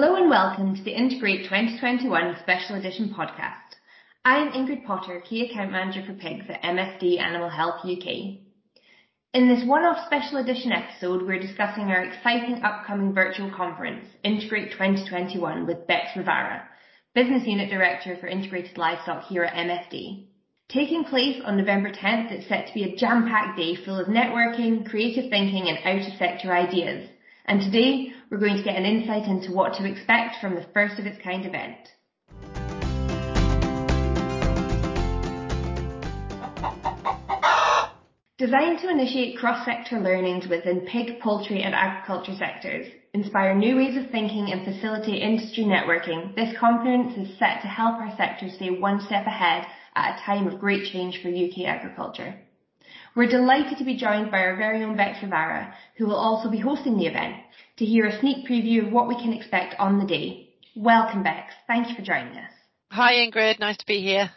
Hello and welcome to the Integrate 2021 Special Edition podcast. I am Ingrid Potter, Key Account Manager for Pigs at MSD Animal Health UK. In this one-off special edition episode, we're discussing our exciting upcoming virtual conference, Integrate 2021 with Bex Rivara, Business Unit Director for Integrated Livestock here at MSD. Taking place on November 10th, it's set to be a jam-packed day full of networking, creative thinking and out-of-sector ideas. And today, we're going to get an insight into what to expect from the first of its kind event. Designed to initiate cross-sector learnings within pig, poultry and aquaculture sectors, inspire new ways of thinking and facilitate industry networking, this conference is set to help our sector stay one step ahead at a time of great change for UK agriculture. We're delighted to be joined by our very own Bex Rivara, who will also be hosting the event, to hear a sneak preview of what we can expect on the day. Welcome, Bex. Thank you for joining us. Hi, Ingrid. Nice to be here.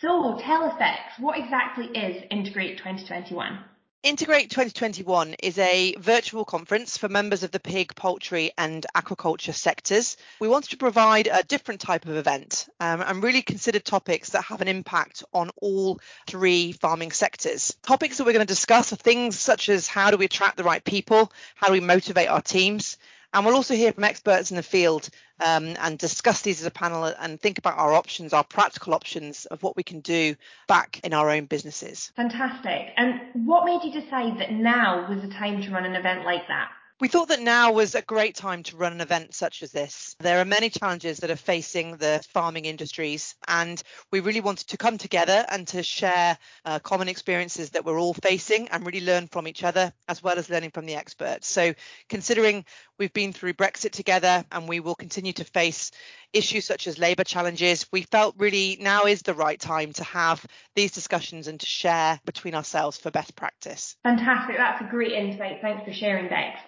So tell us, Bex, what exactly is Integrate 2021? Integrate 2021 is a virtual conference for members of the pig, poultry and aquaculture sectors. We wanted to provide a different type of event um, and really consider topics that have an impact on all three farming sectors. Topics that we're going to discuss are things such as how do we attract the right people, how do we motivate our teams, and we'll also hear from experts in the field um, and discuss these as a panel and think about our options, our practical options of what we can do back in our own businesses. Fantastic. And what made you decide that now was the time to run an event like that? We thought that now was a great time to run an event such as this. There are many challenges that are facing the farming industries, and we really wanted to come together and to share uh, common experiences that we're all facing and really learn from each other, as well as learning from the experts. So, considering we've been through Brexit together and we will continue to face issues such as labour challenges, we felt really now is the right time to have these discussions and to share between ourselves for best practice. Fantastic. That's a great insight. Thanks for sharing, Bex.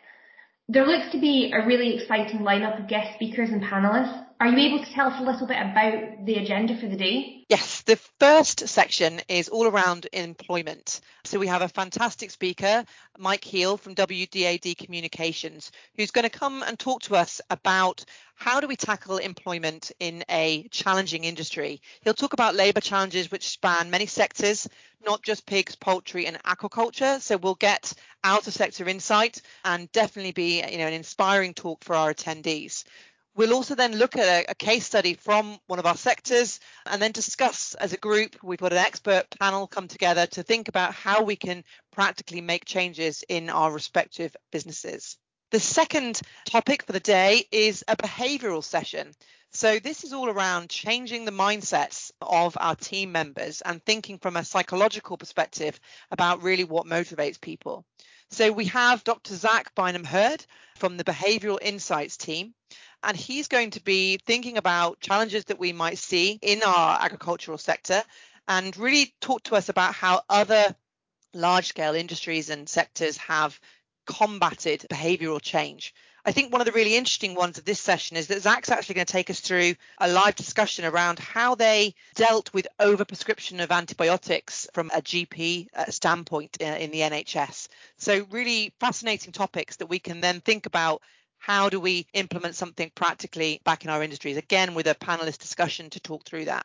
There looks to be a really exciting lineup of guest speakers and panelists. Are you able to tell us a little bit about the agenda for the day? Yes, the first section is all around employment. So we have a fantastic speaker, Mike Heel from WDAD Communications, who's going to come and talk to us about how do we tackle employment in a challenging industry. He'll talk about labour challenges which span many sectors, not just pigs, poultry and aquaculture. So we'll get out of sector insight and definitely be you know an inspiring talk for our attendees. We'll also then look at a, a, case study from one of our sectors and then discuss as a group. We've got an expert panel come together to think about how we can practically make changes in our respective businesses. The second topic for the day is a behavioural session. So, this is all around changing the mindsets of our team members and thinking from a psychological perspective about really what motivates people. So, we have Dr. Zach Bynum Hurd from the Behavioural Insights team and he's going to be thinking about challenges that we might see in our agricultural sector and really talk to us about how other large scale industries and sectors have combated behavioral change. I think one of the really interesting ones of this session is that Zach's actually going to take us through a live discussion around how they dealt with overprescription of antibiotics from a GP uh, standpoint in, in the NHS. So, really fascinating topics that we can then think about how do we implement something practically back in our industries? Again, with a panelist discussion to talk through that.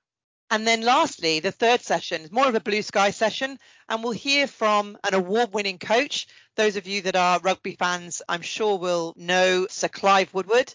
And then lastly, the third session is more of a blue sky session, and we'll hear from an award winning coach. Those of you that are rugby fans, I'm sure will know Sir Clive Woodward,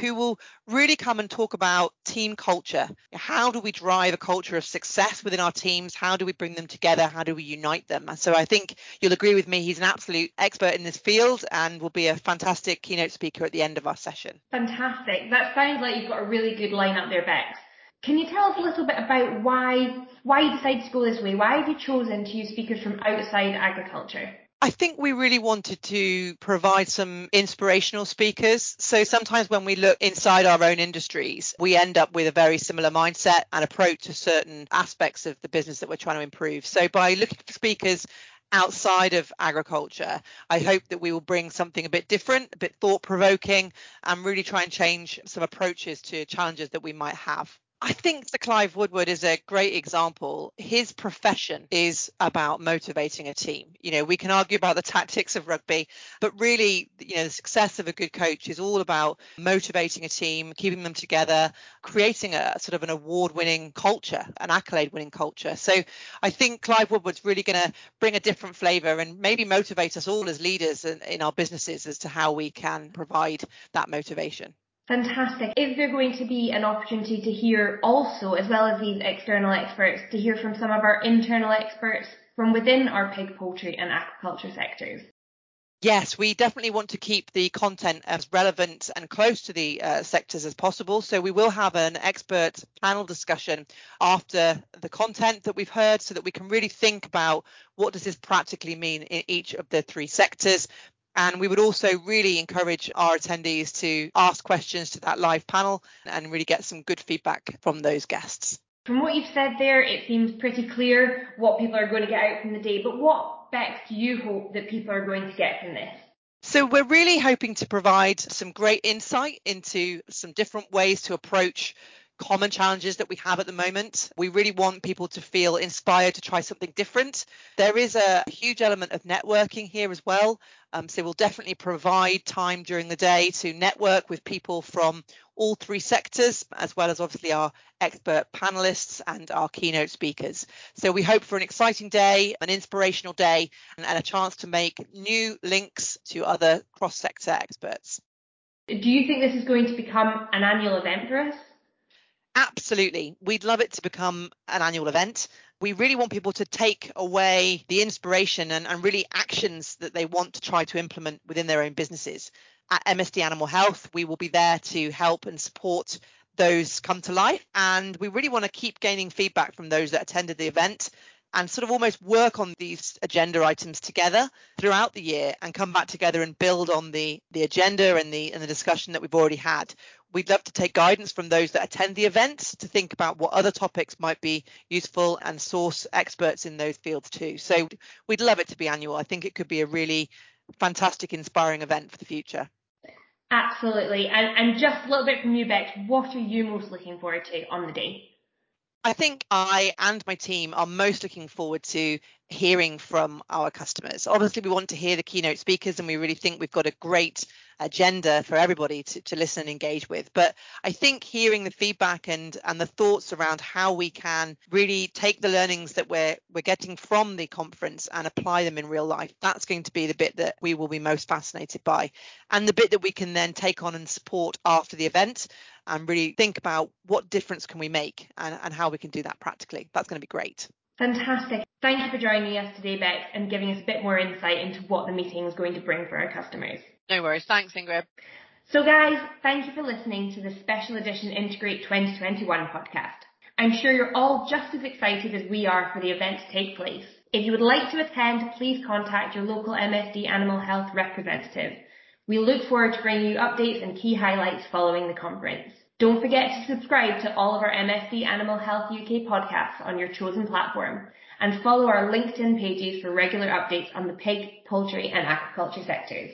who will really come and talk about team culture. How do we drive a culture of success within our teams? How do we bring them together? How do we unite them? So I think you'll agree with me, he's an absolute expert in this field and will be a fantastic keynote speaker at the end of our session. Fantastic. That sounds like you've got a really good lineup there, Bex. Can you tell us a little bit about why why you decided to go this way? Why have you chosen to use speakers from outside agriculture? I think we really wanted to provide some inspirational speakers. So sometimes when we look inside our own industries, we end up with a very similar mindset and approach to certain aspects of the business that we're trying to improve. So by looking for speakers outside of agriculture. I hope that we will bring something a bit different, a bit thought provoking, and really try and change some approaches to challenges that we might have. I think the Clive Woodward is a great example. His profession is about motivating a team. You know, we can argue about the tactics of rugby, but really, you know, the success of a good coach is all about motivating a team, keeping them together, creating a sort of an award-winning culture, an accolade-winning culture. So I think Clive Woodward's really going to bring a different flavour and maybe motivate us all as leaders in, in our businesses as to how we can provide that motivation. Fantastic. Is there going to be an opportunity to hear also, as well as these external experts, to hear from some of our internal experts from within our pig, poultry and aquaculture sectors? Yes, we definitely want to keep the content as relevant and close to the uh, sectors as possible. So we will have an expert panel discussion after the content that we've heard so that we can really think about what does this practically mean in each of the three sectors, and we would also really encourage our attendees to ask questions to that live panel and really get some good feedback from those guests. From what you've said there, it seems pretty clear what people are going to get out from the day. But what, Bex, do you hope that people are going to get from this? So we're really hoping to provide some great insight into some different ways to approach common challenges that we have at the moment. We really want people to feel inspired to try something different. There is a huge element of networking here as well. Um, so we'll definitely provide time during the day to network with people from all three sectors, as well as obviously our expert panelists and our keynote speakers. So we hope for an exciting day, an inspirational day, and, and a chance to make new links to other cross sector experts. Do you think this is going to become an annual event for us? Absolutely. We'd love it to become an annual event. We really want people to take away the inspiration and, and really actions that they want to try to implement within their own businesses. At MSD Animal Health, we will be there to help and support those come to life. And we really want to keep gaining feedback from those that attended the event and sort of almost work on these agenda items together throughout the year and come back together and build on the the agenda and the and the discussion that we've already had we'd love to take guidance from those that attend the events to think about what other topics might be useful and source experts in those fields too. So we'd love it to be annual. I think it could be a really fantastic inspiring event for the future. Absolutely. And, and just a little bit from you bex what are you most looking forward to on the day? I think I and my team are most looking forward to hearing from our customers. Obviously, we want to hear the keynote speakers, and we really think we've got a great agenda for everybody to, to listen and engage with. But I think hearing the feedback and and the thoughts around how we can really take the learnings that we're we're getting from the conference and apply them in real life, that's going to be the bit that we will be most fascinated by. And the bit that we can then take on and support after the event and really think about what difference can we make and, and how we can do that practically. That's going to be great. Fantastic. Thank you for joining us today, Bex, and giving us a bit more insight into what the meeting is going to bring for our customers. No worries. Thanks, Ingrid. So, guys, thank you for listening to the special edition Integrate 2021 podcast. I'm sure you're all just as excited as we are for the event to take place. If you would like to attend, please contact your local MSD Animal Health representative. We look forward to bringing you updates and key highlights following the conference. Don't forget to subscribe to all of our MSD Animal Health UK podcasts on your chosen platform and follow our LinkedIn pages for regular updates on the pig, poultry and aquaculture sectors.